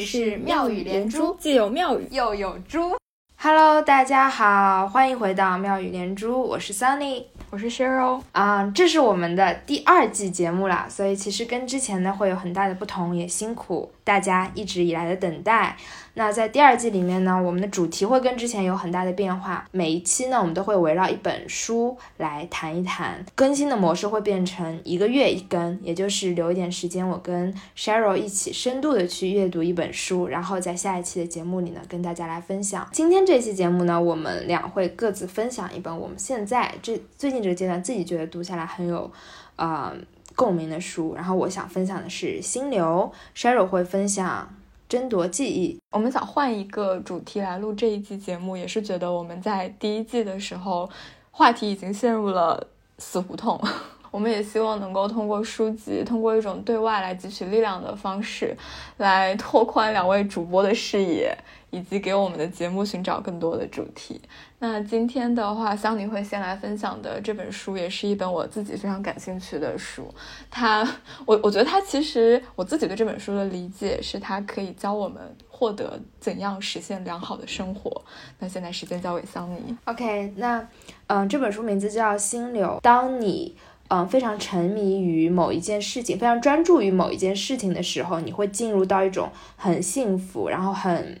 是妙语连珠，既有妙语又有珠。Hello，大家好，欢迎回到妙语连珠，我是 Sunny。我是 Cheryl，啊、这是我们的第二季节目啦，所以其实跟之前呢会有很大的不同，也辛苦大家一直以来的等待。那在第二季里面呢，我们的主题会跟之前有很大的变化，每一期呢我们都会围绕一本书来谈一谈，更新的模式会变成一个月一更，也就是留一点时间我跟 Cheryl 一起深度的去阅读一本书，然后在下一期的节目里呢跟大家来分享。今天这期节目呢，我们俩会各自分享一本我们现在这最近这个阶段自己觉得读下来很有，呃。共鸣的书，然后我想分享的是《心流》，Sheryl 会分享《争夺记忆》。我们想换一个主题来录这一季节目，也是觉得我们在第一季的时候话题已经陷入了死胡同。我们也希望能够通过书籍，通过一种对外来汲取力量的方式，来拓宽两位主播的视野，以及给我们的节目寻找更多的主题。那今天的话，桑尼会先来分享的这本书，也是一本我自己非常感兴趣的书。它，我我觉得它其实我自己对这本书的理解是，它可以教我们获得怎样实现良好的生活。那现在时间交给桑尼。OK，那嗯，这本书名字叫《心流》。当你嗯非常沉迷于某一件事情，非常专注于某一件事情的时候，你会进入到一种很幸福，然后很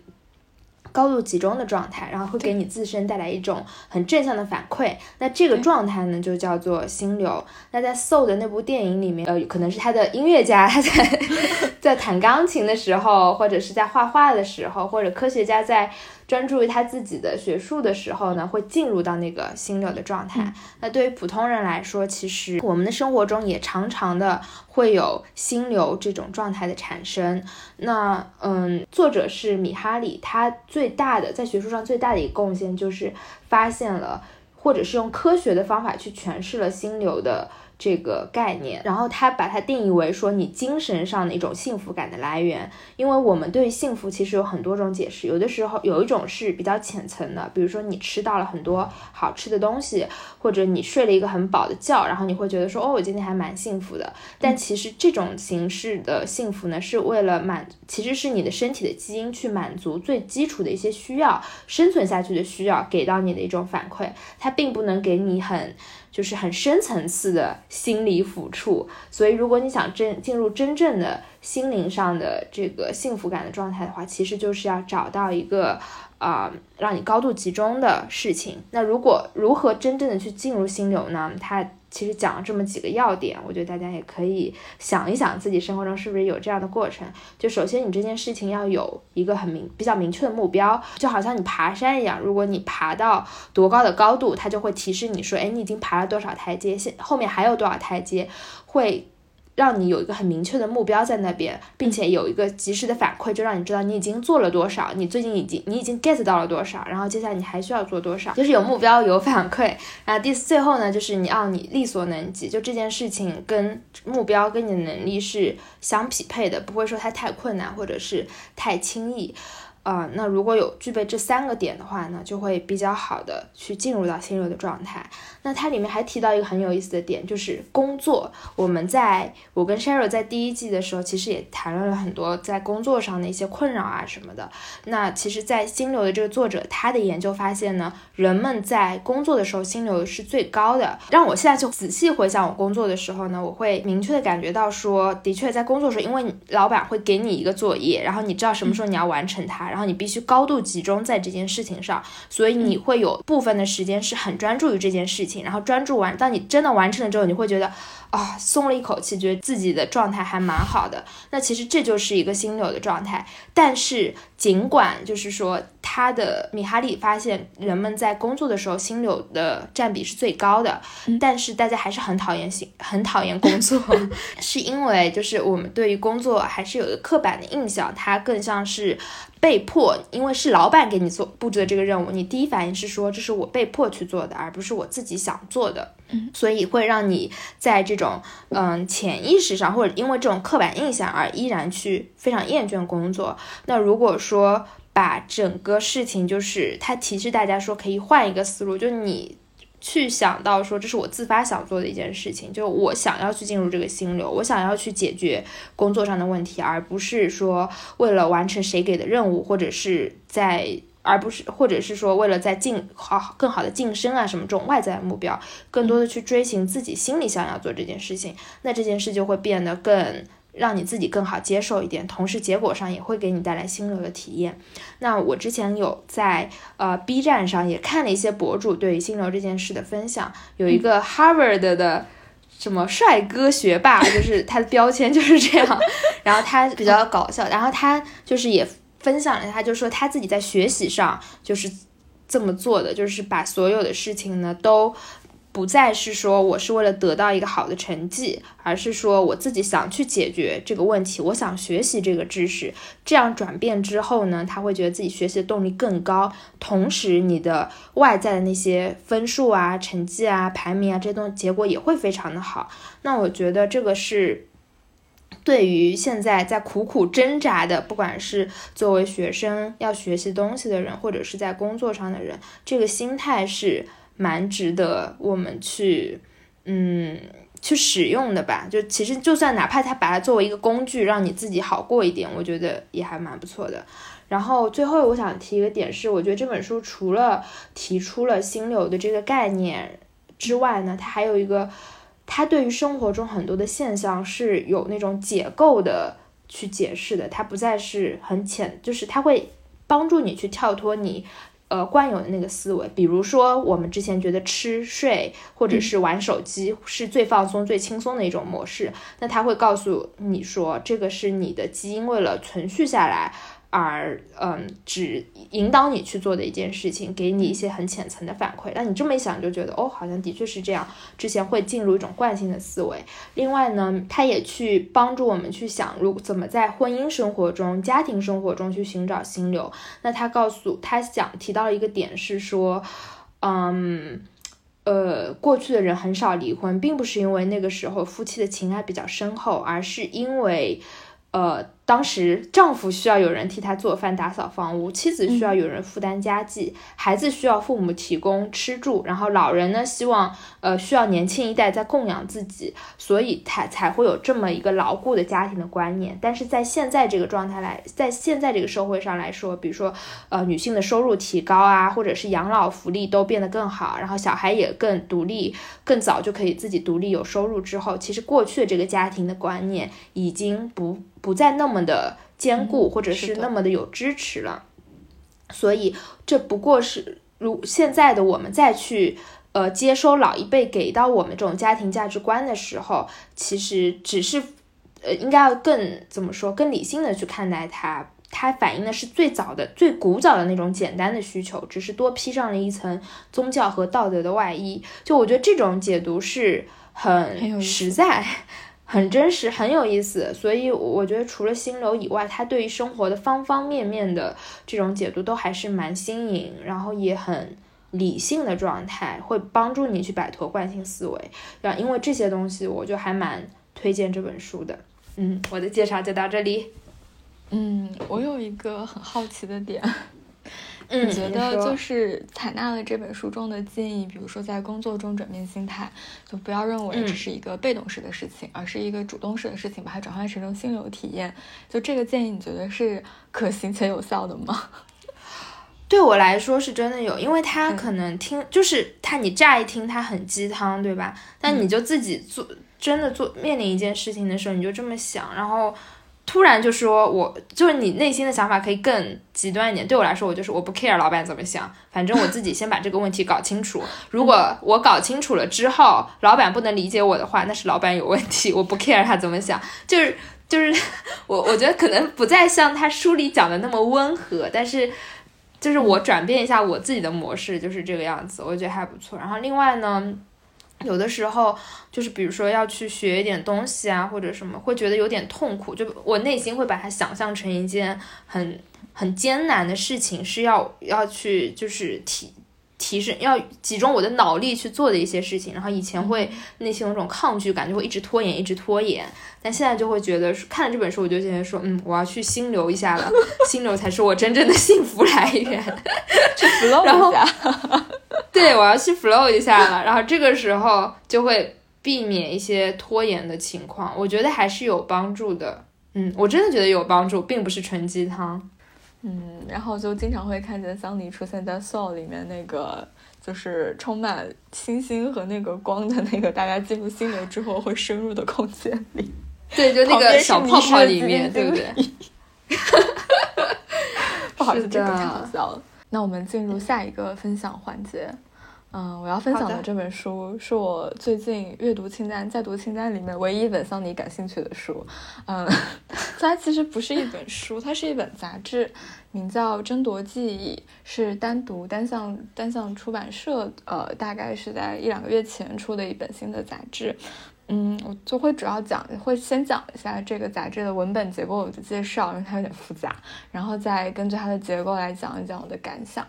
高度集中的状态，然后会给你自身带来一种很正向的反馈。那这个状态呢，就叫做心流。那在《Soul》的那部电影里面，呃，可能是他的音乐家他在 在弹钢琴的时候，或者是在画画的时候，或者科学家在专注于他自己的学术的时候呢，会进入到那个心流的状态。那对于普通人来说，其实我们的生活中也常常的会有心流这种状态的产生。那嗯，作者是米哈里，他最大的在学术上最大的一个贡献就是发现了，或者是用科学的方法去诠释了心流的。这个概念，然后他把它定义为说你精神上的一种幸福感的来源，因为我们对幸福其实有很多种解释，有的时候有一种是比较浅层的，比如说你吃到了很多好吃的东西，或者你睡了一个很饱的觉，然后你会觉得说哦，我今天还蛮幸福的。但其实这种形式的幸福呢，是为了满，其实是你的身体的基因去满足最基础的一些需要，生存下去的需要给到你的一种反馈，它并不能给你很。就是很深层次的心理抚触，所以如果你想真进入真正的心灵上的这个幸福感的状态的话，其实就是要找到一个啊、让你高度集中的事情。那如果如何真正的去进入心流呢？它其实讲了这么几个要点，我觉得大家也可以想一想自己生活中是不是有这样的过程。就首先你这件事情要有一个很明比较明确的目标，就好像你爬山一样，如果你爬到多高的高度，它就会提示你说，哎，你已经爬了多少台阶，现后面还有多少台阶，会。让你有一个很明确的目标在那边，并且有一个及时的反馈，就让你知道你已经做了多少，你最近已经你已经 get 到了多少，然后接下来你还需要做多少，就是有目标有反馈。然后第最后呢，就是你要你力所能及，就这件事情跟目标跟你的能力是相匹配的，不会说它太困难或者是太轻易。啊、那如果有具备这三个点的话呢，就会比较好的去进入到心流的状态。那它里面还提到一个很有意思的点，就是工作。我们在我跟 Sheryl 在第一季的时候，其实也谈论了很多在工作上的一些困扰啊什么的。那其实，在心流的这个作者他的研究发现呢，人们在工作的时候心流是最高的。让我现在就仔细回想我工作的时候呢，我会明确的感觉到说，的确在工作时候，因为老板会给你一个作业，然后你知道什么时候你要完成它。然后你必须高度集中在这件事情上，所以你会有部分的时间是很专注于这件事情，然后专注完，当你真的完成了之后，你会觉得啊、松了一口气，觉得自己的状态还蛮好的。那其实这就是一个心流的状态。但是尽管就是说，他的米哈里发现人们在工作的时候心流的占比是最高的，但是大家还是很讨厌心，很讨厌工作 是因为就是我们对于工作还是有一个刻板的印象，它更像是。被迫，因为是老板给你做布置的这个任务，你第一反应是说这是我被迫去做的，而不是我自己想做的。嗯，所以会让你在这种嗯潜意识上，或者因为这种刻板印象而依然去非常厌倦工作。那如果说把整个事情，就是他提示大家说可以换一个思路，就是你。去想到说这是我自发想做的一件事情，就我想要去进入这个心流，我想要去解决工作上的问题，而不是说为了完成谁给的任务，或者是在。而不是，或者是说为了在晋好更好的晋升啊什么这种外在的目标，更多的去追寻自己心里想要做这件事情，那这件事就会变得更让你自己更好接受一点，同时结果上也会给你带来心流的体验。那我之前有在呃 B 站上也看了一些博主对心流这件事的分享，有一个 Harvard 的什么帅哥学霸，就是他的标签就是这样，然后他比较搞笑，然后他就是也。分享了一下，就说他自己在学习上就是这么做的，就是把所有的事情呢都不再是说我是为了得到一个好的成绩，而是说我自己想去解决这个问题，我想学习这个知识。这样转变之后呢，他会觉得自己学习的动力更高，同时你的外在的那些分数啊、成绩啊、排名啊这些东西结果也会非常的好。那我觉得这个是。对于现在在苦苦挣扎的，不管是作为学生要学习东西的人，或者是在工作上的人，这个心态是蛮值得我们去，嗯，去使用的吧。就其实就算哪怕他把它作为一个工具，让你自己好过一点，我觉得也还蛮不错的。然后最后我想提一个点是，我觉得这本书除了提出了心流的这个概念之外呢，它还有一个。它对于生活中很多的现象是有那种解构的去解释的，它不再是很浅，就是它会帮助你去跳脱你呃惯有的那个思维。比如说，我们之前觉得吃睡或者是玩手机是最放松、最轻松的一种模式，那他会告诉你说，这个是你的基因为了存续下来。而嗯，只引导你去做的一件事情，给你一些很浅层的反馈。那你这么一想，就觉得哦，好像的确是这样。之前会进入一种惯性的思维。另外呢，他也去帮助我们去想，如怎么在婚姻生活中、家庭生活中去寻找心流。那他告诉他想提到一个点是说，嗯，呃，过去的人很少离婚，并不是因为那个时候夫妻的情爱比较深厚，而是因为，呃。当时丈夫需要有人替他做饭、打扫房屋，妻子需要有人负担家计，孩子需要父母提供吃住，然后老人呢希望呃需要年轻一代在供养自己，所以才才会有这么一个牢固的家庭的观念。但是在现在这个状态来，在现在这个社会上来说，比如说呃女性的收入提高啊，或者是养老福利都变得更好，然后小孩也更独立，更早就可以自己独立有收入之后，其实过去的这个家庭的观念已经不。不再那么的坚固，或者是那么的有支持了，所以这不过是如现在的我们再去呃接收老一辈给到我们这种家庭价值观的时候，其实只是呃应该要更怎么说，更理性的去看待它，它反映的是最早的、最古早的那种简单的需求，只是多披上了一层宗教和道德的外衣。就我觉得这种解读是很实在。很真实，很有意思，所以我觉得除了心流以外，他对于生活的方方面面的这种解读都还是蛮新颖，然后也很理性的状态，会帮助你去摆脱惯性思维。然后因为这些东西，我就还蛮推荐这本书的。嗯，我的介绍就到这里。嗯，我有一个很好奇的点。你觉得就是采纳了这本书中的建议，比如说在工作中转变心态，就不要认为这是一个被动式的事情，而是一个主动式的事情，把它转换成一种心流体验。就这个建议，你觉得是可行且有效的吗？对我来说是真的有，因为他可能听，就是他你乍一听他很鸡汤，对吧？但你就自己做，真的做面临一件事情的时候，你就这么想，然后。突然就说，我就是你内心的想法可以更极端一点。对我来说，我就是我不 care 老板怎么想，反正我自己先把这个问题搞清楚。如果我搞清楚了之后，老板不能理解我的话，那是老板有问题，我不 care 他怎么想。就是就是 我我觉得可能不再像他书里讲的那么温和，但是就是我转变一下我自己的模式，就是这个样子，我觉得还不错。然后另外呢。有的时候就是，比如说要去学一点东西啊，或者什么，会觉得有点痛苦，就我内心会把它想象成一件很很艰难的事情，是要要去就是体提升，要集中我的脑力去做的一些事情。然后以前会内心有种抗拒感，就会一直拖延，一直拖延。但现在就会觉得，看了这本书，我就觉得说，嗯，我要去心流一下了，心流才是我真正的幸福来源。去 flow 一下。对我要去 flow 一下了，然后这个时候就会避免一些拖延的情况，我觉得还是有帮助的。嗯，我真的觉得有帮助，并不是纯鸡汤。嗯，然后就经常会看见桑尼出现在 Soul 里面那个，就是充满星星和那个光的那个，大家进入心流之后会深入的空间里。对，就那个小泡泡里面，对不对？不好意思，这个太好笑了。那我们进入下一个分享环节。嗯，我要分享的这本书是我最近阅读清单、在读清单里面唯一一本桑尼感兴趣的书。嗯，它其实不是一本书，它是一本杂志，名叫《争夺记忆》，是单独单向单向出版社，呃，大概是在一两个月前出的一本新的杂志。嗯，我就会主要讲，会先讲一下这个杂志的文本结构的介绍，因为它有点复杂，然后再根据它的结构来讲一讲我的感想。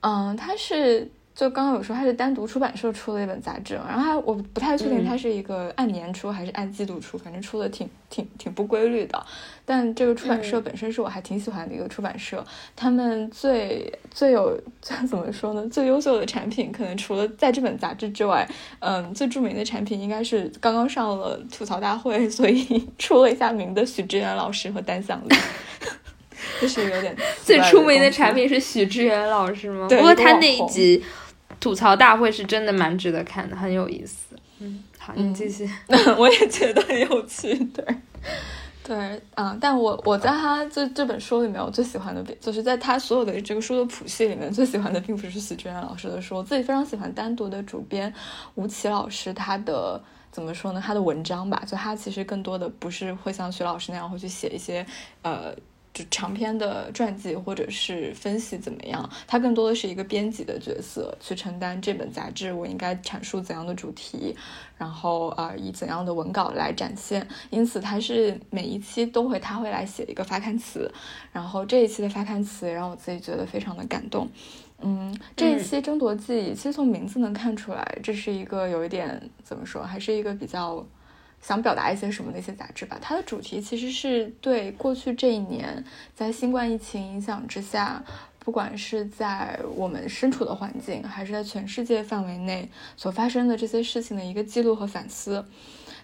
嗯，它是。就刚刚有说它是单独出版社出了一本杂志，然后它我不太确定它是一个按年出还是按季度出，反正出的挺挺挺不规律的。但这个出版社本身是我还挺喜欢的一个出版社，他们最最有怎么说呢？最优秀的产品可能除了在这本杂志之外，嗯，最著名的产品应该是刚刚上了吐槽大会，所以出了一下名的许知远老师和单向力。就是有点 最出名的产品是许知远老师吗？不过他那一集。吐槽大会是真的蛮值得看的，很有意思。嗯，好，你继续。我也觉得很有趣。对，对，啊，但我我在他这这本书里面，我最喜欢的，就是在他所有的这个书的谱系里面，最喜欢的并不是许志远老师的书，我自己非常喜欢单独的主编吴奇老师他的怎么说呢？他的文章吧，就他其实更多的不是会像徐老师那样会去写一些呃。就长篇的传记或者是分析怎么样？他更多的是一个编辑的角色，去承担这本杂志我应该阐述怎样的主题，然后啊以怎样的文稿来展现。因此他是每一期都会他会来写一个发刊词，然后这一期的发刊词让我自己觉得非常的感动。嗯，这一期争夺记忆，其实从名字能看出来，这是一个有一点怎么说，还是一个比较。想表达一些什么的一些杂志吧，它的主题其实是对过去这一年在新冠疫情影响之下，不管是在我们身处的环境，还是在全世界范围内所发生的这些事情的一个记录和反思。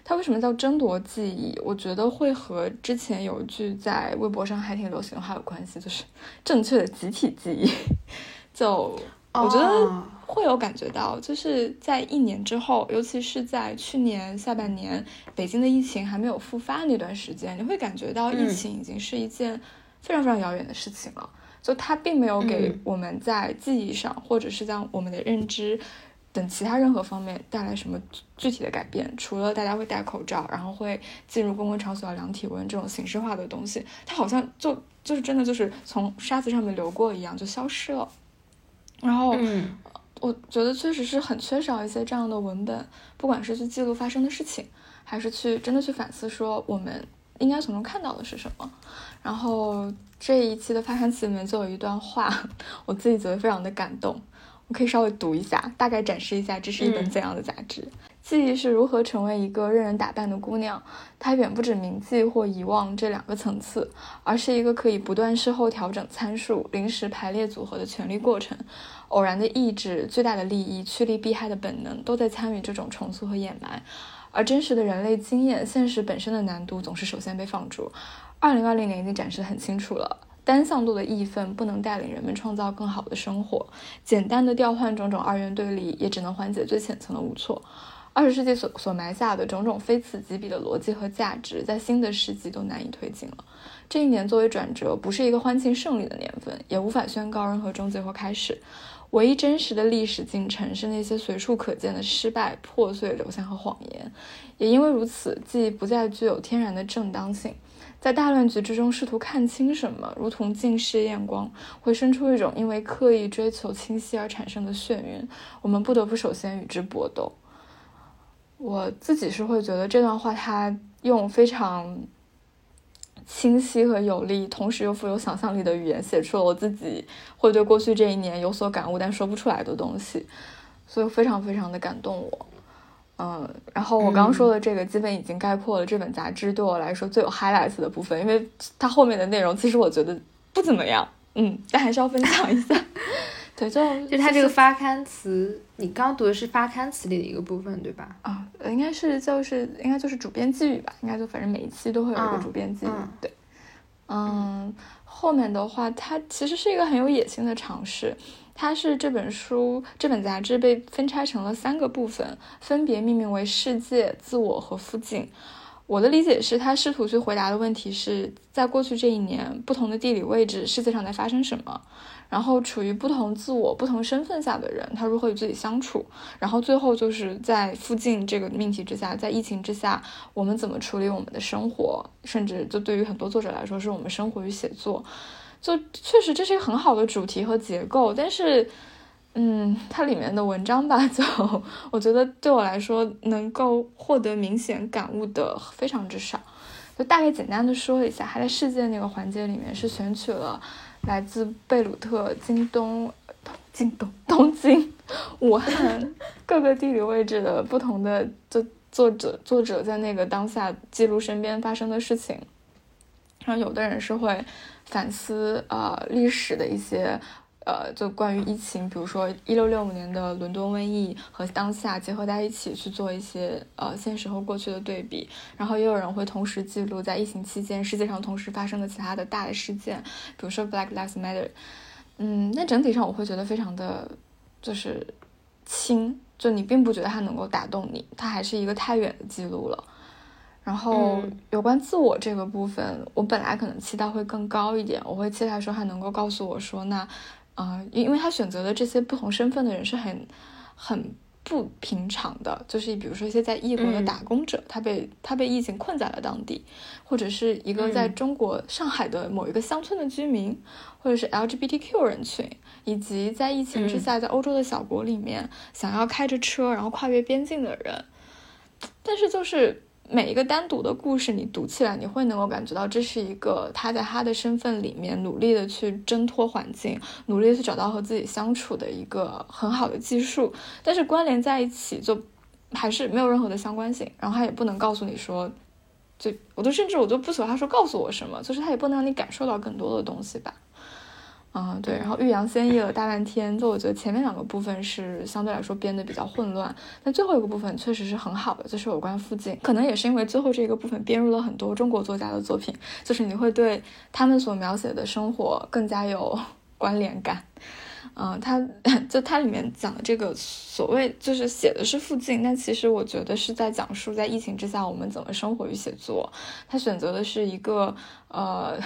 它为什么叫争夺记忆？我觉得会和之前有一句在微博上还挺流行的话有关系，就是正确的集体记忆。就我觉得会有感觉到，就是在一年之后，尤其是在去年下半年，北京的疫情还没有复发那段时间，你会感觉到疫情已经是一件非常非常遥远的事情了。就它并没有给我们在记忆上，或者是在我们的认知等其他任何方面带来什么具体的改变，除了大家会戴口罩，然后会进入公共场所要量体温这种形式化的东西，它好像就就是真的就是从沙子上面流过一样就消失了。然后，我觉得确实是很缺少一些这样的文本，不管是去记录发生的事情，还是去真的去反思说我们应该从中看到的是什么。然后这一期的发刊词里面就有一段话，我自己觉得非常的感动，我可以稍微读一下，大概展示一下这是一本怎样的杂志。记忆是如何成为一个任人打扮的姑娘？它远不止铭记或遗忘这两个层次，而是一个可以不断事后调整参数、临时排列组合的权力过程。偶然的意志、巨大的利益、趋利避害的本能，都在参与这种重塑和掩埋。而真实的人类经验、现实本身的难度，总是首先被放逐。二零二零年已经展示得很清楚了，单向度的义愤不能带领人们创造更好的生活。简单的调换种种二元对立，也只能缓解最浅层的无措。二十世纪所所埋下的种种非此即彼的逻辑和价值，在新的世纪都难以推进了。这一年作为转折，不是一个欢庆胜利的年份，也无法宣告任何终结或开始。唯一真实的历史进程是那些随处可见的失败、破碎、流向和谎言。也因为如此，记忆不再具有天然的正当性。在大乱局之中试图看清什么，如同近视验光，会生出一种因为刻意追求清晰而产生的眩晕。我们不得不首先与之搏斗。我自己是会觉得这段话，他用非常清晰和有力，同时又富有想象力的语言写出了我自己会对过去这一年有所感悟但说不出来的东西，所以非常非常的感动我。嗯，然后我刚刚说的这个基本已经概括了这本杂志对我来说最有 highlights 的部分，因为它后面的内容其实我觉得不怎么样，嗯，但还是要分享一下。对，就就它这个发刊词，你刚读的是发刊词里的一个部分，对吧？啊，应该是就是应该就是主编寄语吧，应该就反正每一期都会有一个嗯主编寄语。嗯对，嗯，后面的话，它其实是一个很有野心的尝试。它是这本书这本杂志被分拆成了三个部分，分别命名为世界、自我和附近。我的理解是，他试图去回答的问题是在过去这一年，不同的地理位置，世界上在发生什么，然后处于不同自我、不同身份下的人，他如何与自己相处，然后最后就是在附近这个命题之下，在疫情之下，我们怎么处理我们的生活，甚至就对于很多作者来说，是我们生活与写作。就确实这是一个很好的主题和结构，但是，嗯，它里面的文章吧，就我觉得对我来说能够获得明显感悟的非常之少。就大概简单的说一下，它在世界那个环节里面是选取了来自贝鲁特、京东、京东、东京、武汉各个地理位置的不同的就作者，作者在那个当下记录身边发生的事情。然后有的人是会反思呃历史的一些呃就关于疫情，比如说一六六五年的伦敦瘟疫和当下结合在一起去做一些呃现实和过去的对比。然后也有人会同时记录在疫情期间世界上同时发生的其他的大的事件，比如说 Black Lives Matter。嗯，那整体上我会觉得非常的就是轻，就你并不觉得它能够打动你，它还是一个太远的记录了。然后嗯有关自我这个部分，我本来可能期待会更高一点，我会期待说他能够告诉我说，那，呃，因因为他选择的这些不同身份的人是很很不平常的，就是比如说一些在异国的嗯。打工者，他被他被疫情困在了当地，或者是一个在嗯。中国上海的某一个乡村的居民，或者是 LGBTQ 人群，以及在疫情之嗯。下在欧洲的小国里面想要开着车然后跨越边境的人，但是就是每一个单独的故事，你读起来，你会能够感觉到这是一个他在他的身份里面努力的去挣脱环境，努力去找到和自己相处的一个很好的技术，但是关联在一起就还是没有任何的相关性，然后他也不能告诉你说。就我都甚至我都不喜欢他说告诉我什么，就是他也不能让你感受到更多的东西吧。嗯，对，然后欲扬先抑了大半天，就我觉得前面两个部分是相对来说编的比较混乱，但最后一个部分确实是很好的，就是有关附近，可能也是因为最后这个部分编入了很多中国作家的作品，就是你会对他们所描写的生活更加有关联感。嗯，它 就它里面讲的这个所谓就是写的是附近，但其实我觉得是在讲述在疫情之下我们怎么生活与写作。他选择的是一个呃。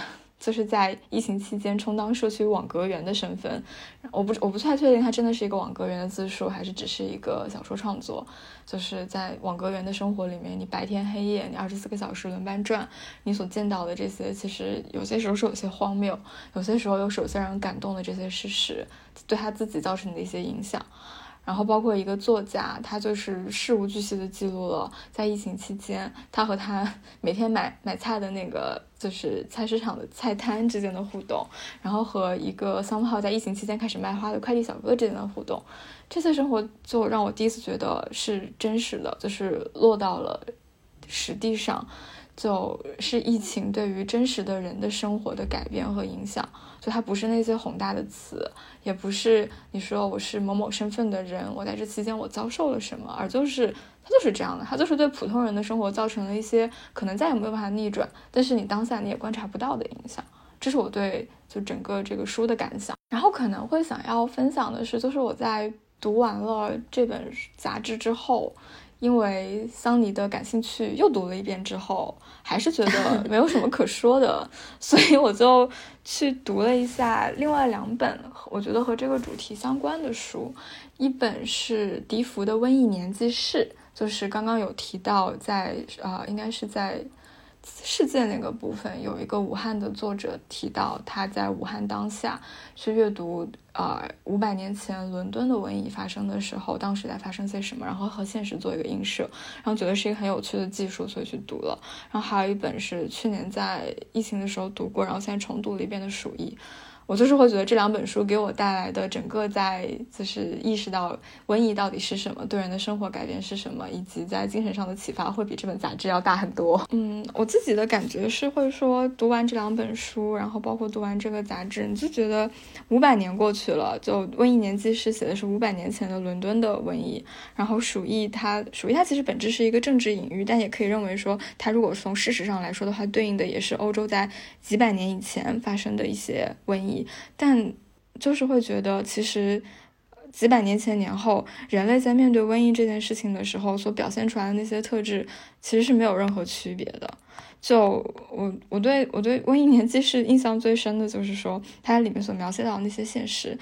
就是在疫情期间充当社区网格员的身份，我不我不太确定他真的是一个网格员的自述，还是只是一个小说创作。就是在网格员的生活里面，你白天黑夜，你二十四个小时轮班转，你所见到的这些，其实有些时候是有些荒谬，有些时候又是有些让人感动的这些事实，对他自己造成的一些影响。然后包括一个作家，他就是事无巨细的记录了在疫情期间，他和他 每天买买菜的那个就是菜市场的菜摊之间的互动，然后和一个 somehow 在疫情期间开始卖花的快递小哥之间的互动，这些生活就让我第一次觉得是真实的，就是落到了实地上，就是疫情对于真实的人的生活的改变和影响。就它不是那些宏大的词，也不是你说我是某某身份的人，我在这期间我遭受了什么，而就是它就是这样的，它就是对普通人的生活造成了一些可能再也没有办法逆转，但是你当下你也观察不到的影响。这是我对就整个这个书的感想。然后可能会想要分享的是，就是我在读完了这本杂志之后。因为桑尼的感兴趣又读了一遍之后，还是觉得没有什么可说的，所以我就去读了一下另外两本我觉得和这个主题相关的书，一本是笛福的《瘟疫年纪事》，就是刚刚有提到在啊、呃，应该是在。世界那个部分有一个武汉的作者提到，他在武汉当下去阅读，呃，五百年前伦敦的瘟疫发生的时候，当时在发生些什么，然后和现实做一个映射，然后觉得是一个很有趣的技术，所以去读了。然后还有一本是去年在疫情的时候读过，然后现在重读了一遍的《鼠疫》，我就是会觉得这两本书给我带来的整个在就是意识到瘟疫到底是什么，对人的生活改变是什么，以及在精神上的启发会比这本杂志要大很多。嗯，我自己的感觉是会说，读完这两本书，然后包括读完这个杂志，你就觉得五百年过去了，就《瘟疫年记是》写的是五百年前的伦敦的瘟疫，然后《鼠疫》它《鼠疫》它其实本质是一个政治隐喻，但也可以认为说，它如果从事实上来说的话，对应的也是欧洲在几百年以前发生的一些瘟疫。但就是会觉得，其实几百年前年后，人类在面对瘟疫这件事情的时候，所表现出来的那些特质，其实是没有任何区别的。就我我对我对《瘟疫年纪事》印象最深的就是说，它里面所描写到那些现实，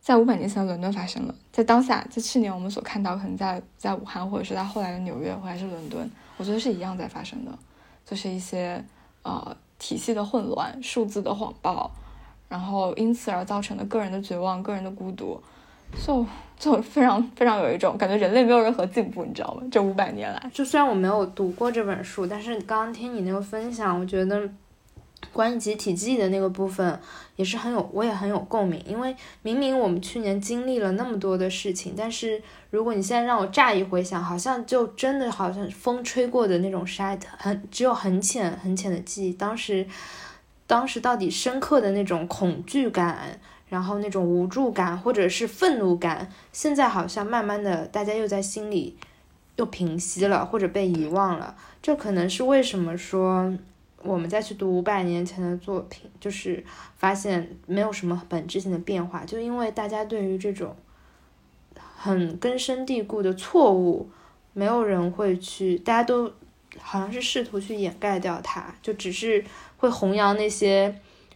在五百年前的伦敦发生了，在当下，在去年我们所看到，可能在在武汉，或者是在后来的纽约，或者是伦敦，我觉得是一样在发生的，就是一些呃体系的混乱，数字的谎报。然后因此而造成的个人的绝望、个人的孤独，就就非常非常有一种感觉，人类没有任何进步，你知道吗？这五百年来，就虽然我没有读过这本书，但是刚刚听你那个分享，我觉得关于集体记忆的那个部分也是很有，我也很有共鸣。因为明明我们去年经历了那么多的事情，但是如果你现在让我乍一回想，好像就真的好像风吹过的那种沙，很只有很浅很浅的记忆，当时。当时到底深刻的那种恐惧感，然后那种无助感，或者是愤怒感，现在好像慢慢的大家又在心里又平息了，或者被遗忘了。这可能是为什么说我们再去读五百年前的作品，就是发现没有什么本质性的变化，就因为大家对于这种很根深蒂固的错误，没有人会去，大家都好像是试图去掩盖掉它，就只是。会弘扬那些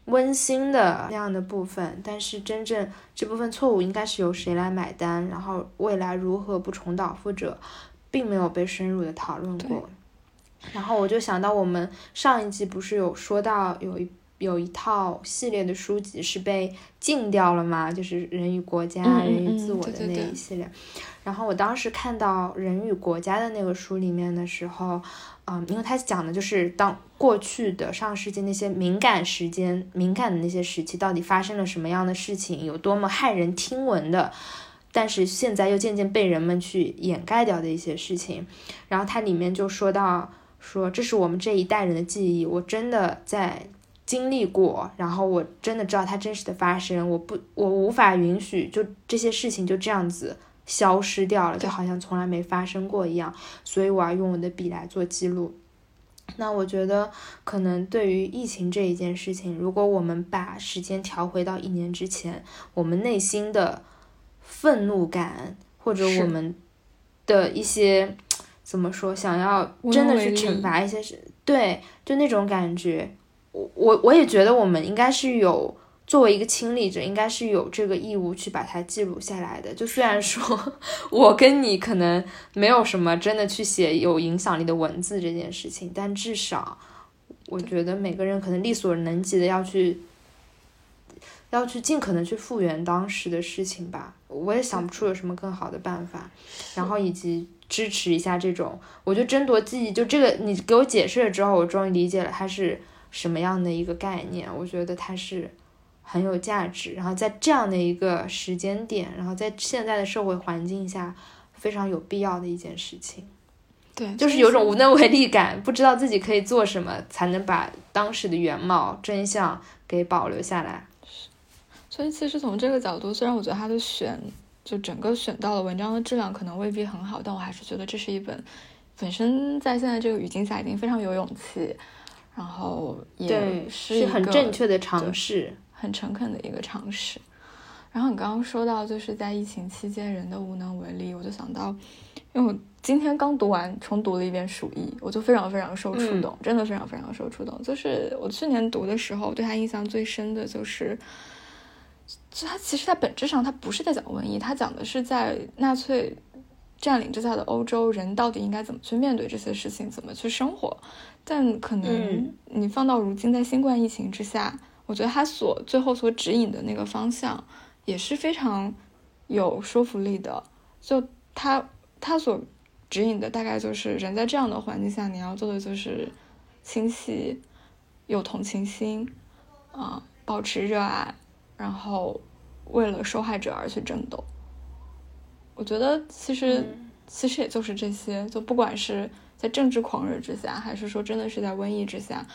温馨的那样的部分，但是真正这部分错误应该是由谁来买单？然后未来如何不重蹈覆辙，并没有被深入的讨论过。然后我就想到，我们上一季不是有说到有一有一套系列的书籍是被禁掉了嘛？就是人与国家、人与自我的那一系列。然后我当时看到人与国家的那个书里面的时候。嗯，因为他讲的就是当过去的上世纪那些敏感时间、敏感的那些时期，到底发生了什么样的事情，有多么骇人听闻的，但是现在又渐渐被人们去掩盖掉的一些事情。然后它里面就说到，说这是我们这一代人的记忆，我真的在经历过，然后我真的知道它真实的发生，我不，我无法允许就这些事情就这样子。消失掉了，就好像从来没发生过一样，所以我要用我的笔来做记录。那我觉得，可能对于疫情这一件事情，如果我们把时间调回到一年之前，我们内心的愤怒感，或者我们的一些怎么说，想要真的去惩罚一些事，对，就那种感觉，我我我也觉得我们应该是有。作为一个亲历者，应该是有这个义务去把它记录下来的。就虽然说 我跟你可能没有什么真的去写有影响力的文字这件事情，但至少我觉得每个人可能力所能及的要去，要去尽可能去复原当时的事情吧。我也想不出有什么更好的办法。然后以及支持一下这种，我觉得争夺记忆，就这个你给我解释了之后，我终于理解了它是什么样的一个概念。我觉得它是。很有价值，然后在这样的一个时间点，然后在现在的社会环境下，非常有必要的一件事情。对，就是有种无能为力感，不知道自己可以做什么才能把当时的原貌真相给保留下来。所以其实从这个角度，虽然我觉得他的选就整个选到了文章的质量可能未必很好，但我还是觉得这是一本本身在现在这个语境下已经非常有勇气，然后也是很正确的尝试。很诚恳的一个尝试，然后你刚刚说到就是在疫情期间人的无能为力，我就想到，因为我今天刚读完重读了一遍《鼠疫》，我就非常非常受触动，真的非常非常受触动。就是我去年读的时候，对他印象最深的就是，就他其实在本质上他不是在讲瘟疫，他讲的是在纳粹占领之下的欧洲人到底应该怎么去面对这些事情，怎么去生活。但可能你放到如今，在新冠疫情之下。我觉得他所最后所指引的那个方向也是非常有说服力的。就他他所指引的大概就是人在这样的环境下，你要做的就是清晰，有同情心，啊，保持热爱，然后为了受害者而去争斗。我觉得其实其实也就是这些，就不管是在政治狂热之下，还是说真的是在瘟疫之下。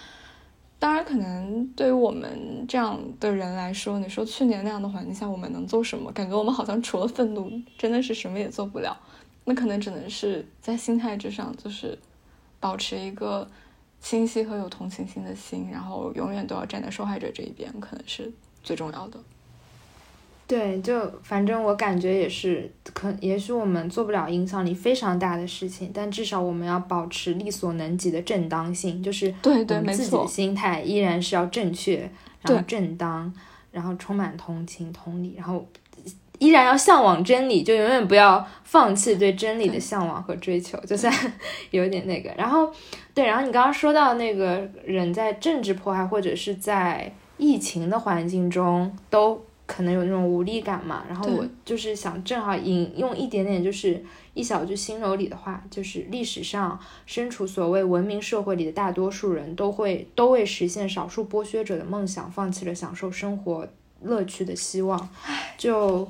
当然，可能对于我们这样的人来说，你说去年那样的环境下，我们能做什么？感觉我们好像除了愤怒，真的是什么也做不了。那可能只能是在心态之上，就是保持一个清晰和有同情心的心，然后永远都要站在受害者这一边，可能是最重要的。对，就反正我感觉也是，可也许我们做不了影响力非常大的事情，但至少我们要保持力所能及的正当性，就是对对，自己的心态依然是要正确，然后正当，然后充满同情同理，然后依然要向往真理，就永远不要放弃对真理的向往和追求，就算 有点那个。然后对，然后你刚刚说到那个人在政治迫害或者是在疫情的环境中都。可能有那种无力感嘛，然后我就是想正好引用一点点，就是一小句心柔里的话，就是历史上身处所谓文明社会里的大多数人都会都为实现少数剥削者的梦想，放弃了享受生活乐趣的希望。就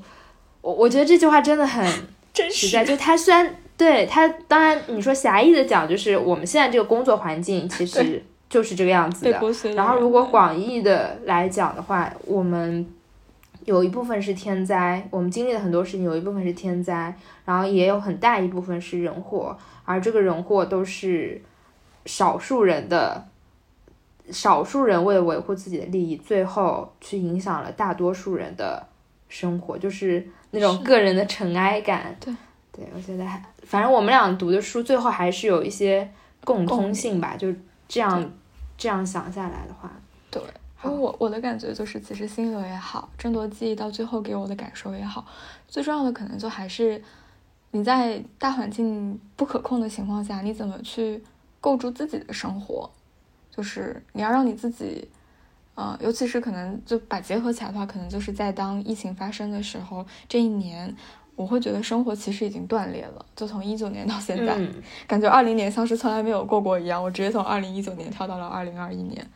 我我觉得这句话真的很 真实在，就他虽然对他当然你说狭义的讲，就是我们现在这个工作环境 其实就是这个样子的。然后如果广义的来讲的话，我们。有一部分是天灾，我们经历了很多事情，有一部分是天灾，然后也有很大一部分是人祸，而这个人祸都是少数人的，少数人为了维护自己的利益，最后去影响了大多数人的生活，就是那种个人的尘埃感。对，对我觉得还，反正我们俩读的书最后还是有一些共通性吧，就这样这样想下来的话，对。我我的感觉就是，其实心流也好，争夺记忆到最后给我的感受也好，最重要的可能就还是你在大环境不可控的情况下，你怎么去构筑自己的生活，就是你要让你自己，呃，尤其是可能就把结合起来的话，可能就是在当疫情发生的时候，这一年我会觉得生活其实已经断裂了，就从一九年到现在，感觉二零年像是从来没有过过一样，我直接从二零一九年跳到了二零二一年。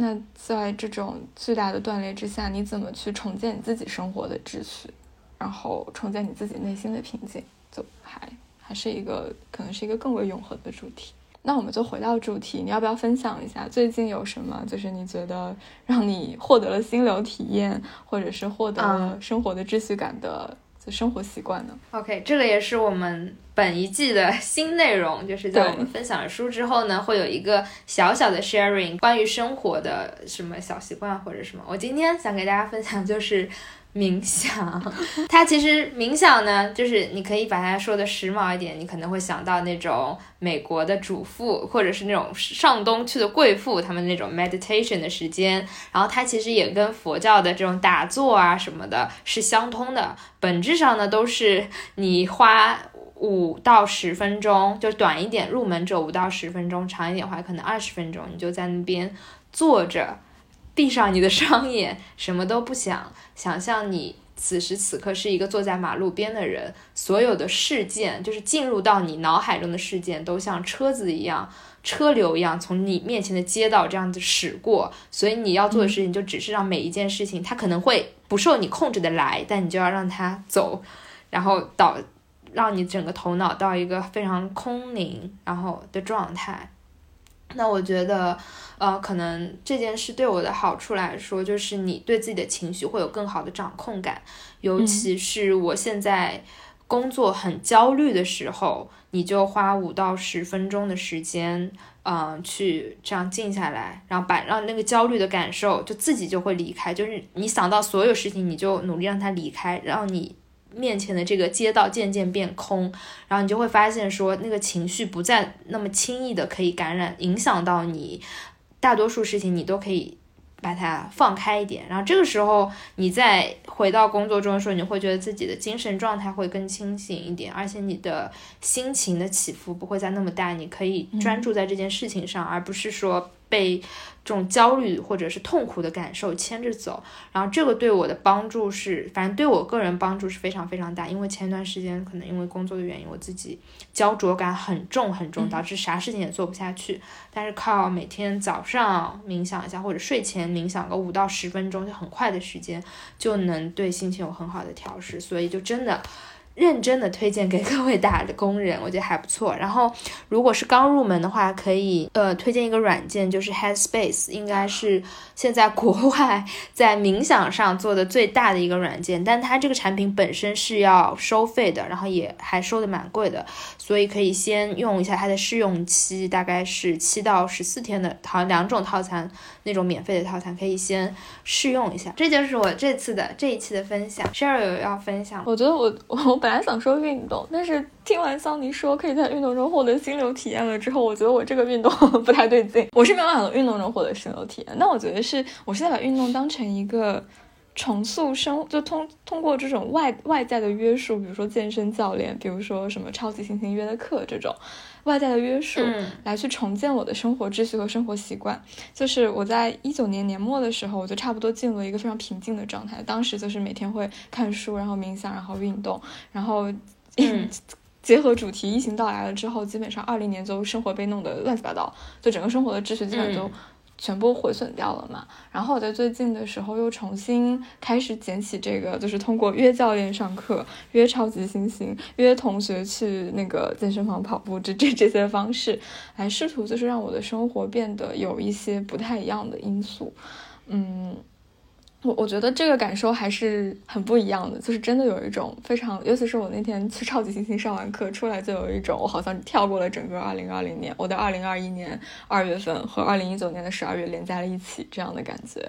那在这种巨大的断裂之下，你怎么去重建你自己生活的秩序，然后重建你自己内心的平静，就还还是一个可能是一个更为永恒的主题。那我们就回到主题，你要不要分享一下最近有什么，就是你觉得让你获得了心流体验，或者是获得了生活的秩序感的？生活习惯呢？OK，这个也是我们本一季的新内容，就是在我们分享了书之后呢，会有一个小小的 sharing，关于生活的什么小习惯或者什么。我今天想给大家分享就是。冥想，它其实冥想呢，就是你可以把它说的时髦一点，你可能会想到那种美国的主妇，或者是那种上东区的贵妇，他们那种 meditation 的时间。然后它其实也跟佛教的这种打坐啊什么的是相通的，本质上呢都是你花五到十分钟，就短一点入门者五到十分钟，长一点的话可能二十分钟，你就在那边坐着。闭上你的双眼，什么都不想，想象你此时此刻是一个坐在马路边的人，所有的事件就是进入到你脑海中的事件，都像车子一样，车流一样从你面前的街道这样子驶过。所以你要做的事情就只是让每一件事情，它可能会不受你控制的来，但你就要让它走，然后导让你整个头脑到一个非常空灵然后的状态。那我觉得，呃，可能这件事对我的好处来说，就是你对自己的情绪会有更好的掌控感。尤其是我现在工作很焦虑的时候，你就花五到十分钟的时间，嗯，去这样静下来，然后把让那个焦虑的感受就自己就会离开。就是你想到所有事情，你就努力让它离开，让你。面前的这个街道渐渐变空，然后你就会发现说，那个情绪不再那么轻易的可以感染，影响到你。大多数事情你都可以把它放开一点，然后这个时候你再回到工作中的时候，你会觉得自己的精神状态会更清醒一点，而且你的心情的起伏不会再那么大，你可以专注在这件事情上，而不是说被这种焦虑或者是痛苦的感受牵着走。然后这个对我的帮助是，反正对我个人帮助是非常非常大。因为前一段时间可能因为工作的原因，我自己焦灼感很重很重，导致啥事情也做不下去。但是靠每天早上冥想一下，或者睡前冥想个五到十分钟，就很快的时间就能对心情有很好的调试。所以就真的。认真的推荐给各位打工人，我觉得还不错。然后，如果是刚入门的话，可以呃推荐一个软件，就是 Headspace，应该是现在国外在冥想上做的最大的一个软件。但它这个产品本身是要收费的，然后也还收的蛮贵的，所以可以先用一下它的试用期，大概是七到十四天的，好像两种套餐那种免费的套餐可以先试用一下。这就是我这次的这一期的分享。Sheryl 要分享？我觉得我 我本。本来想说运动，但是听完桑尼说可以在运动中获得心流体验了之后，我觉得我这个运动 不太对劲。我是没有办法运动中获得心流体验，那我觉得是我现在把运动当成一个重塑生，就通通过这种外外在的约束，比如说健身教练，比如说什么超级星星约的课这种。外在的约束来去重建我的生活秩序和生活习惯，就是我在一九年年末的时候，我就差不多进入了一个非常平静的状态。当时就是每天会看书，然后冥想，然后运动，然后 结合主题疫情到来了之后，基本上二零年就生活被弄得乱七八糟，就整个生活的秩序基本就。全部毁损掉了嘛？然后我在最近的时候又重新开始捡起这个，就是通过约教练上课、约超级星星、约同学去那个健身房跑步这这这些方式，来试图就是让我的生活变得有一些不太一样的因素，嗯。我我觉得这个感受还是很不一样的，就是真的有一种非常，尤其是我那天去超级星星上完课出来，就有一种我好像跳过了整个二零二零年，我的二零二一年二月份和二零一九年的十二月连在了一起这样的感觉。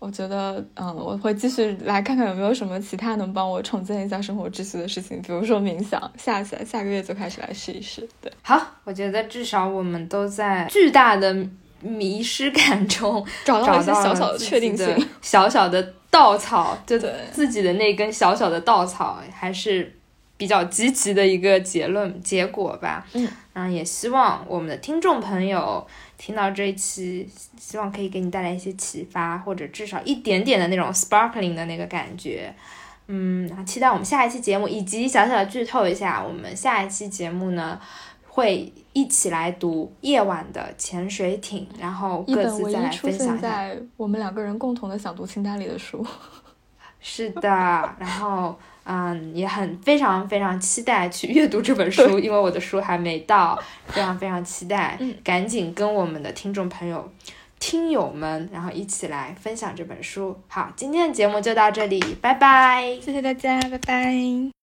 我觉得，嗯，我会继续来看看有没有什么其他能帮我重建一下生活秩序的事情，比如说冥想，下下下个月就开始来试一试。对，好，我觉得至少我们都在巨大的。迷失感中 找到一些小小的确定性，小小的稻草，对对，自己的那根小小的稻草还是比较积极的一个结论结果吧。嗯，嗯，也希望我们的听众朋友听到这一期，希望可以给你带来一些启发，或者至少一点点的那种 sparkling 的那个感觉。嗯，期待我们下一期节目，以及小小的剧透一下，我们下一期节目呢。会一起来读《夜晚的潜水艇》，然后各自再来分享一下。在我们两个人共同的想读清单里的书。是的，然后嗯，也很非常非常期待去阅读这本书，因为我的书还没到，非常非常期待，赶紧跟我们的听众朋友、听友们，然后一起来分享这本书。好，今天的节目就到这里，拜拜，谢谢大家，拜拜。